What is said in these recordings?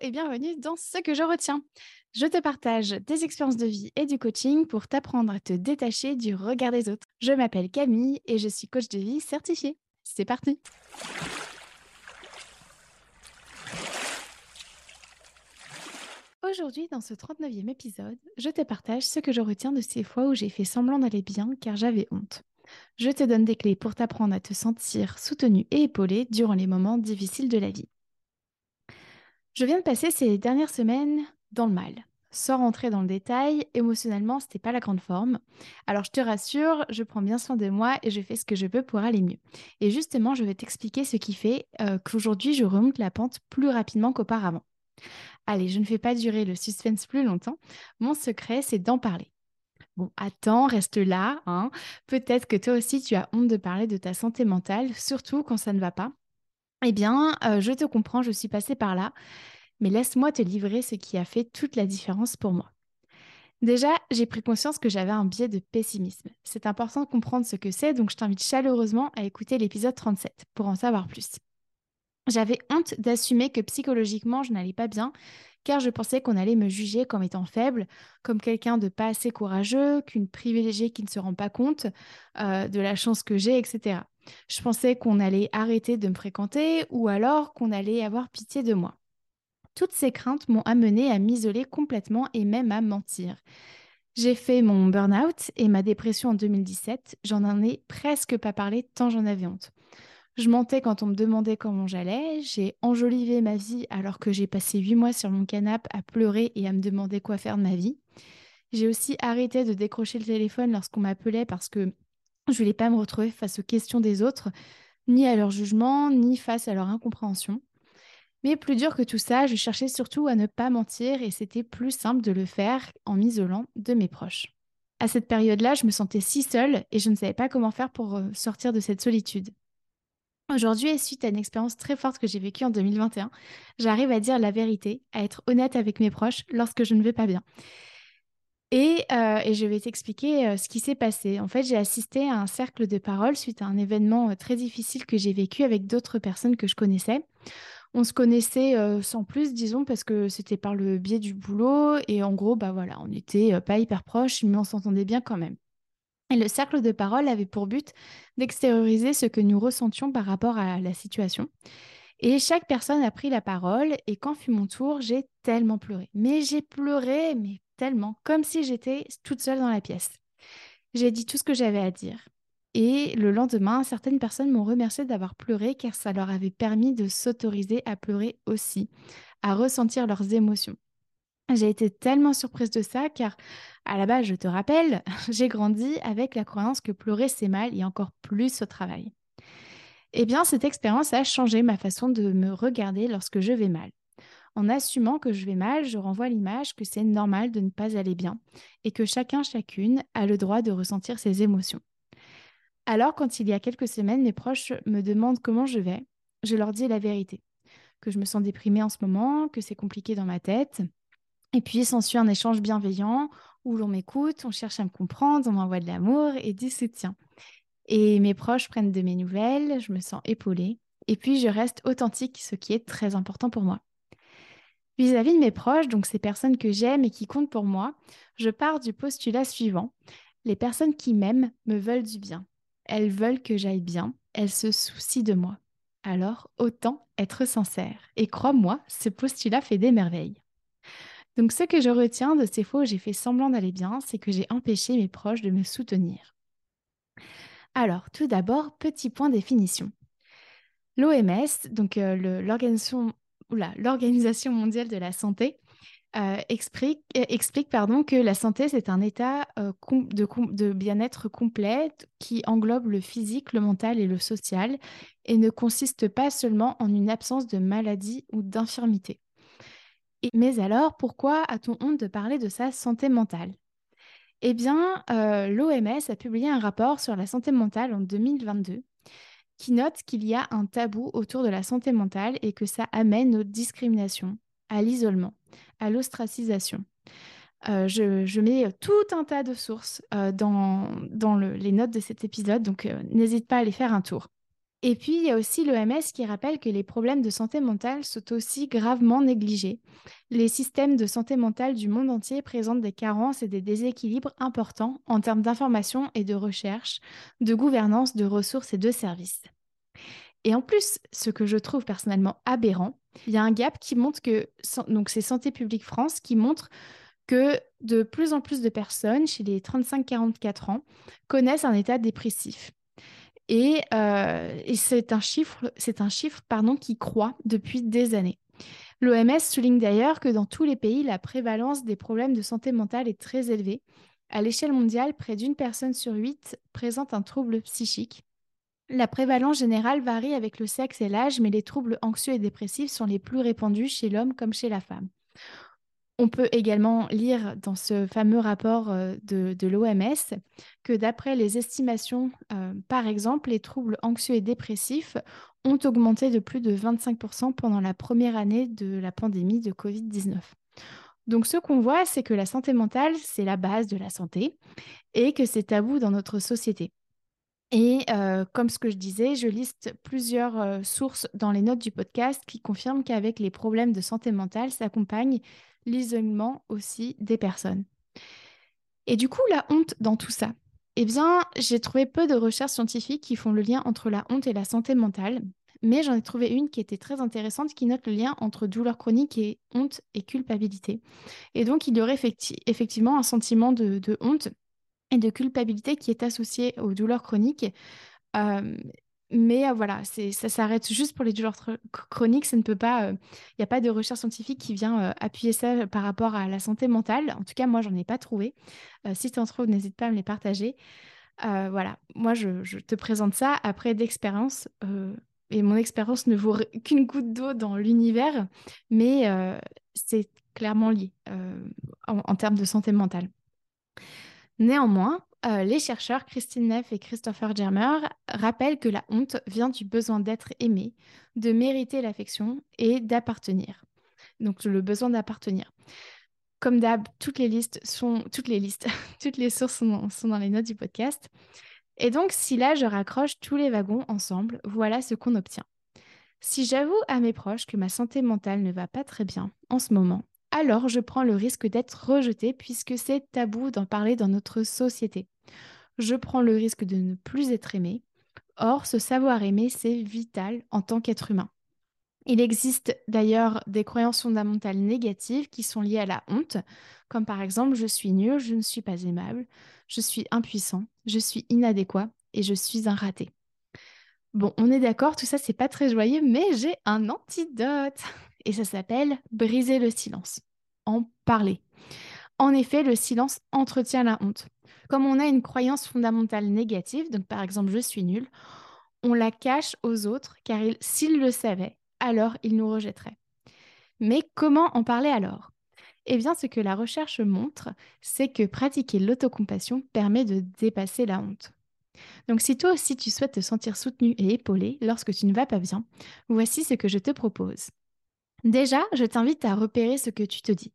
et bienvenue dans Ce que je retiens. Je te partage des expériences de vie et du coaching pour t'apprendre à te détacher du regard des autres. Je m'appelle Camille et je suis coach de vie certifiée. C'est parti Aujourd'hui, dans ce 39e épisode, je te partage ce que je retiens de ces fois où j'ai fait semblant d'aller bien car j'avais honte. Je te donne des clés pour t'apprendre à te sentir soutenu et épaulé durant les moments difficiles de la vie. Je viens de passer ces dernières semaines dans le mal. Sans rentrer dans le détail, émotionnellement, c'était pas la grande forme. Alors je te rassure, je prends bien soin de moi et je fais ce que je peux pour aller mieux. Et justement, je vais t'expliquer ce qui fait euh, qu'aujourd'hui je remonte la pente plus rapidement qu'auparavant. Allez, je ne fais pas durer le suspense plus longtemps. Mon secret, c'est d'en parler. Bon, attends, reste là. Hein. Peut-être que toi aussi, tu as honte de parler de ta santé mentale, surtout quand ça ne va pas. Eh bien, euh, je te comprends, je suis passée par là, mais laisse-moi te livrer ce qui a fait toute la différence pour moi. Déjà, j'ai pris conscience que j'avais un biais de pessimisme. C'est important de comprendre ce que c'est, donc je t'invite chaleureusement à écouter l'épisode 37 pour en savoir plus. J'avais honte d'assumer que psychologiquement je n'allais pas bien, car je pensais qu'on allait me juger comme étant faible, comme quelqu'un de pas assez courageux, qu'une privilégiée qui ne se rend pas compte euh, de la chance que j'ai, etc. Je pensais qu'on allait arrêter de me fréquenter ou alors qu'on allait avoir pitié de moi. Toutes ces craintes m'ont amené à m'isoler complètement et même à mentir. J'ai fait mon burn-out et ma dépression en 2017. J'en en ai presque pas parlé tant j'en avais honte. Je mentais quand on me demandait comment j'allais. J'ai enjolivé ma vie alors que j'ai passé huit mois sur mon canapé à pleurer et à me demander quoi faire de ma vie. J'ai aussi arrêté de décrocher le téléphone lorsqu'on m'appelait parce que je voulais pas me retrouver face aux questions des autres, ni à leur jugement, ni face à leur incompréhension. Mais plus dur que tout ça, je cherchais surtout à ne pas mentir et c'était plus simple de le faire en m'isolant de mes proches. À cette période-là, je me sentais si seule et je ne savais pas comment faire pour euh, sortir de cette solitude. Aujourd'hui, suite à une expérience très forte que j'ai vécue en 2021, j'arrive à dire la vérité, à être honnête avec mes proches lorsque je ne vais pas bien. Euh, et, je vais t'expliquer euh, ce qui s'est passé. En fait, j'ai assisté à un cercle de parole suite à un événement euh, très difficile que j'ai vécu avec d'autres personnes que je connaissais. On se connaissait sans plus, disons, parce que c'était par le biais du boulot. Et en gros, bah voilà, on n'était pas hyper proches, mais on s'entendait bien quand même. Et le cercle de parole avait pour but d'extérioriser ce que nous ressentions par rapport à la situation. Et chaque personne a pris la parole et quand fut mon tour, j'ai tellement pleuré. Mais j'ai pleuré, mais comme si j'étais toute seule dans la pièce. J'ai dit tout ce que j'avais à dire. Et le lendemain, certaines personnes m'ont remercié d'avoir pleuré car ça leur avait permis de s'autoriser à pleurer aussi, à ressentir leurs émotions. J'ai été tellement surprise de ça car à la base, je te rappelle, j'ai grandi avec la croyance que pleurer c'est mal et encore plus au travail. Eh bien, cette expérience a changé ma façon de me regarder lorsque je vais mal. En assumant que je vais mal, je renvoie l'image que c'est normal de ne pas aller bien et que chacun, chacune a le droit de ressentir ses émotions. Alors, quand il y a quelques semaines, mes proches me demandent comment je vais, je leur dis la vérité, que je me sens déprimée en ce moment, que c'est compliqué dans ma tête. Et puis s'ensuit un échange bienveillant où l'on m'écoute, on cherche à me comprendre, on m'envoie de l'amour et du soutien. Et mes proches prennent de mes nouvelles, je me sens épaulée. Et puis je reste authentique, ce qui est très important pour moi. Vis-à-vis de mes proches, donc ces personnes que j'aime et qui comptent pour moi, je pars du postulat suivant. Les personnes qui m'aiment me veulent du bien. Elles veulent que j'aille bien. Elles se soucient de moi. Alors, autant être sincère. Et crois-moi, ce postulat fait des merveilles. Donc, ce que je retiens de ces fois où j'ai fait semblant d'aller bien, c'est que j'ai empêché mes proches de me soutenir. Alors, tout d'abord, petit point définition. L'OMS, donc euh, l'organisation l'Organisation mondiale de la santé euh, explique, euh, explique pardon, que la santé, c'est un état euh, de, de bien-être complet qui englobe le physique, le mental et le social et ne consiste pas seulement en une absence de maladie ou d'infirmité. Mais alors, pourquoi a-t-on honte de parler de sa santé mentale? Eh bien, l'OMS a publié un rapport sur la santé mentale en 2022 qui note qu'il y a un tabou autour de la santé mentale et que ça amène aux discriminations, à l'isolement, à l'ostracisation. Euh, je, mets tout un tas de sources euh, dans, les notes de cet épisode, donc euh, n'hésite pas à aller faire un tour. Et puis, il y a aussi l'OMS qui rappelle que les problèmes de santé mentale sont aussi gravement négligés. Les systèmes de santé mentale du monde entier présentent des carences et des déséquilibres importants en termes d'information et de recherche, de gouvernance, de ressources et de services. Et en plus, ce que je trouve personnellement aberrant, il y a un gap qui montre que, donc c'est Santé publique France qui montre que de plus en plus de personnes chez les 35-44 ans connaissent un état dépressif. Euh, et, c'est un chiffre, c'est un qui croît depuis des années. L'OMS souligne d'ailleurs que dans tous les pays, la prévalence des problèmes de santé mentale est très élevée. À l'échelle mondiale, près d'une personne sur huit présente un trouble psychique. La prévalence générale varie avec le sexe et l'âge, mais les troubles anxieux et dépressifs sont les plus répandus chez l'homme comme chez la femme. On peut également lire dans ce fameux rapport euh, de, l'OMS que d'après les estimations, euh, par exemple, les troubles anxieux et dépressifs ont augmenté de plus de 25% pendant la première année de la pandémie de Covid-19. Donc ce qu'on voit, c'est que la santé mentale, c'est la base de la santé et que c'est tabou dans notre société. Et euh, comme ce que je disais, je liste plusieurs sources dans les notes du podcast qui confirment qu'avec les problèmes de santé mentale s'accompagnent l'isolement aussi des personnes. Et du coup, la honte dans tout ça Eh bien, j'ai trouvé peu de recherches scientifiques qui font le lien entre la honte et la santé mentale, mais j'en ai trouvé une qui était très intéressante qui note le lien entre douleur chronique et honte et culpabilité. Et donc, il y aurait effectivement un sentiment de, honte et de culpabilité qui est associé aux douleurs chroniques. Euh, mais euh, voilà, ça s'arrête juste pour les douleurs chroniques. Ça ne peut pas. Il n'y a pas de recherche scientifique qui vient euh, appuyer ça par rapport à la santé mentale. En tout cas, moi, j'en ai pas trouvé. Euh, si tu en trouves, n'hésite pas à me les partager. voilà, moi, je, te présente ça après d'expérience. et mon expérience ne vaut qu'une goutte d'eau dans l'univers, mais c'est clairement lié en termes de santé mentale. Néanmoins, euh, les chercheurs Christine Neff et Christopher Germer rappellent que la honte vient du besoin d'être aimé, de mériter l'affection et d'appartenir. Donc le besoin d'appartenir. Comme d'hab, toutes les listes sont toutes les listes, toutes les sources sont dans, les notes du podcast. Et donc si là je raccroche tous les wagons ensemble, voilà ce qu'on obtient. Si j'avoue à mes proches que ma santé mentale ne va pas très bien en ce moment, alors je prends le risque d'être rejetée puisque c'est tabou d'en parler dans notre société. Je prends le risque de ne plus être aimée. Or, ce savoir aimer, c'est vital en tant qu'être humain. Il existe d'ailleurs des croyances fondamentales négatives qui sont liées à la honte, comme par exemple je suis nul, je ne suis pas aimable, je suis impuissant, je suis inadéquat et je suis un raté. Bon, on est d'accord, tout ça c'est pas très joyeux, mais j'ai un antidote et ça s'appelle briser le silence. En parler. En effet, le silence entretient la honte. Comme on a une croyance fondamentale négative, donc par exemple je suis nul, on la cache aux autres car s'ils le savaient, alors ils nous rejetteraient. Mais comment en parler alors? Eh bien, ce que la recherche montre, c'est que pratiquer l'autocompassion permet de dépasser la honte. Donc si toi aussi tu souhaites te sentir soutenu et épaulé lorsque tu ne vas pas bien, voici ce que je te propose. Déjà, je t'invite à repérer ce que tu te dis.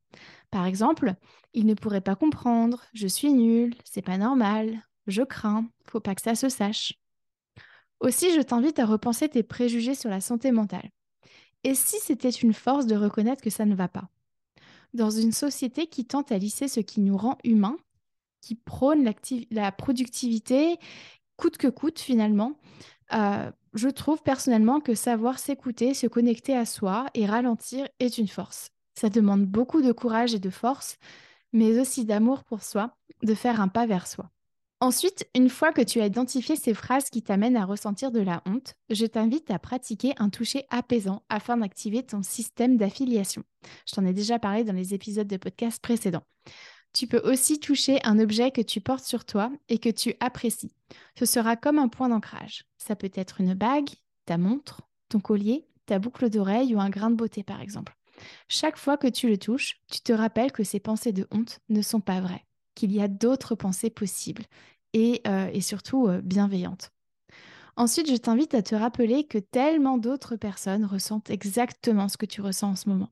Par exemple, il ne pourrait pas comprendre, je suis nul, c'est pas normal, je crains, faut pas que ça se sache. Aussi, je t'invite à repenser tes préjugés sur la santé mentale. Et si c'était une force de reconnaître que ça ne va pas? Dans une société qui tente à lisser ce qui nous rend humains, qui prône la productivité, coûte que coûte finalement, euh, je trouve personnellement que savoir s'écouter, se connecter à soi et ralentir est une force. Ça demande beaucoup de courage et de force, mais aussi d'amour pour soi, de faire un pas vers soi. Ensuite, une fois que tu as identifié ces phrases qui t'amènent à ressentir de la honte, je t'invite à pratiquer un toucher apaisant afin d'activer ton système d'affiliation. Je t'en ai déjà parlé dans les épisodes de podcast précédents. Tu peux aussi toucher un objet que tu portes sur toi et que tu apprécies. Ce sera comme un point d'ancrage. Ça peut être une bague, ta montre, ton collier, ta boucle d'oreille ou un grain de beauté par exemple. Chaque fois que tu le touches, tu te rappelles que ces pensées de honte ne sont pas vraies, qu'il y a d'autres pensées possibles et, euh, surtout euh, bienveillantes. Ensuite, je t'invite à te rappeler que tellement d'autres personnes ressentent exactement ce que tu ressens en ce moment.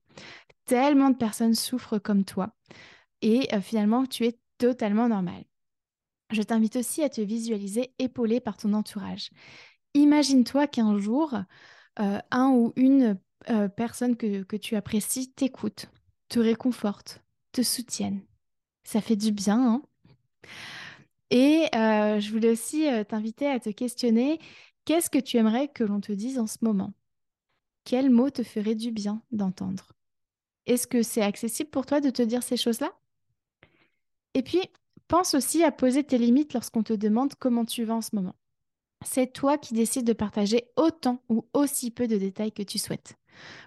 Tellement de personnes souffrent comme toi et euh, finalement tu es totalement normal. Je t'invite aussi à te visualiser épaulé par ton entourage. Imagine-toi qu'un jour, euh, un ou une euh, personne que, tu apprécies t'écoute, te réconforte, te soutienne. Ça fait du bien, hein Et je voulais aussi t'inviter à te questionner, qu'est-ce que tu aimerais que l'on te dise en ce moment? Quel mot te ferait du bien d'entendre? Est-ce que c'est accessible pour toi de te dire ces choses-là? Et puis, pense aussi à poser tes limites lorsqu'on te demande comment tu vas en ce moment. C'est toi qui décides de partager autant ou aussi peu de détails que tu souhaites.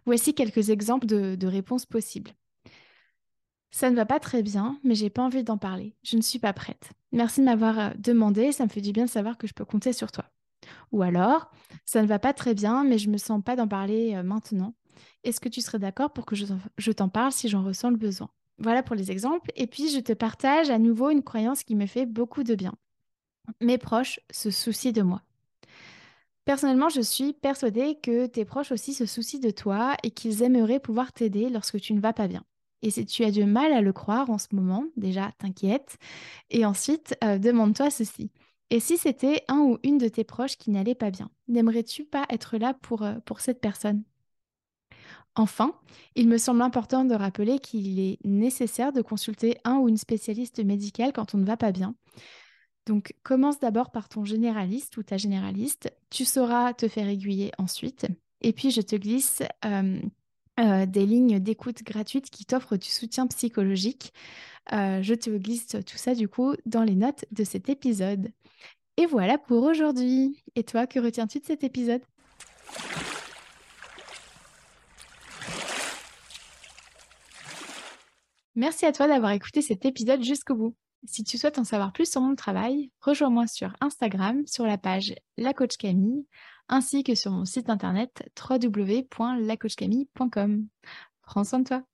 Voici quelques exemples de, réponses possibles. Ça ne va pas très bien, mais j'ai pas envie d'en parler. Je ne suis pas prête. Merci de m'avoir euh, demandé, ça me fait du bien de savoir que je peux compter sur toi. Ou alors, ça ne va pas très bien, mais je me sens pas d'en parler euh, maintenant. Est-ce que tu serais d'accord pour que je t'en parle si j'en ressens le besoin? Voilà pour les exemples. Et puis, je te partage à nouveau une croyance qui me fait beaucoup de bien. Mes proches se soucient de moi. Personnellement, je suis persuadée que tes proches aussi se soucient de toi et qu'ils aimeraient pouvoir t'aider lorsque tu ne vas pas bien. Et si tu as du mal à le croire en ce moment, déjà t'inquiète. Et ensuite, euh, demande-toi ceci. Et si c'était un ou une de tes proches qui n'allait pas bien, n'aimerais-tu pas être là pour, euh, pour cette personne? Enfin, il me semble important de rappeler qu'il est nécessaire de consulter un ou une spécialiste médicale quand on ne va pas bien, donc, commence d'abord par ton généraliste ou ta généraliste. Tu sauras te faire aiguiller ensuite. Et puis, je te glisse euh, euh, des lignes d'écoute gratuites qui t'offrent du soutien psychologique. Euh, je te glisse tout ça, du coup, dans les notes de cet épisode. Et voilà pour aujourd'hui. Et toi, que retiens-tu de cet épisode? Merci à toi d'avoir écouté cet épisode jusqu'au bout. Si tu souhaites en savoir plus sur mon travail, rejoins-moi sur Instagram sur la page La Camille ainsi que sur mon site internet www.lacoachcamille.com. Prends soin de toi.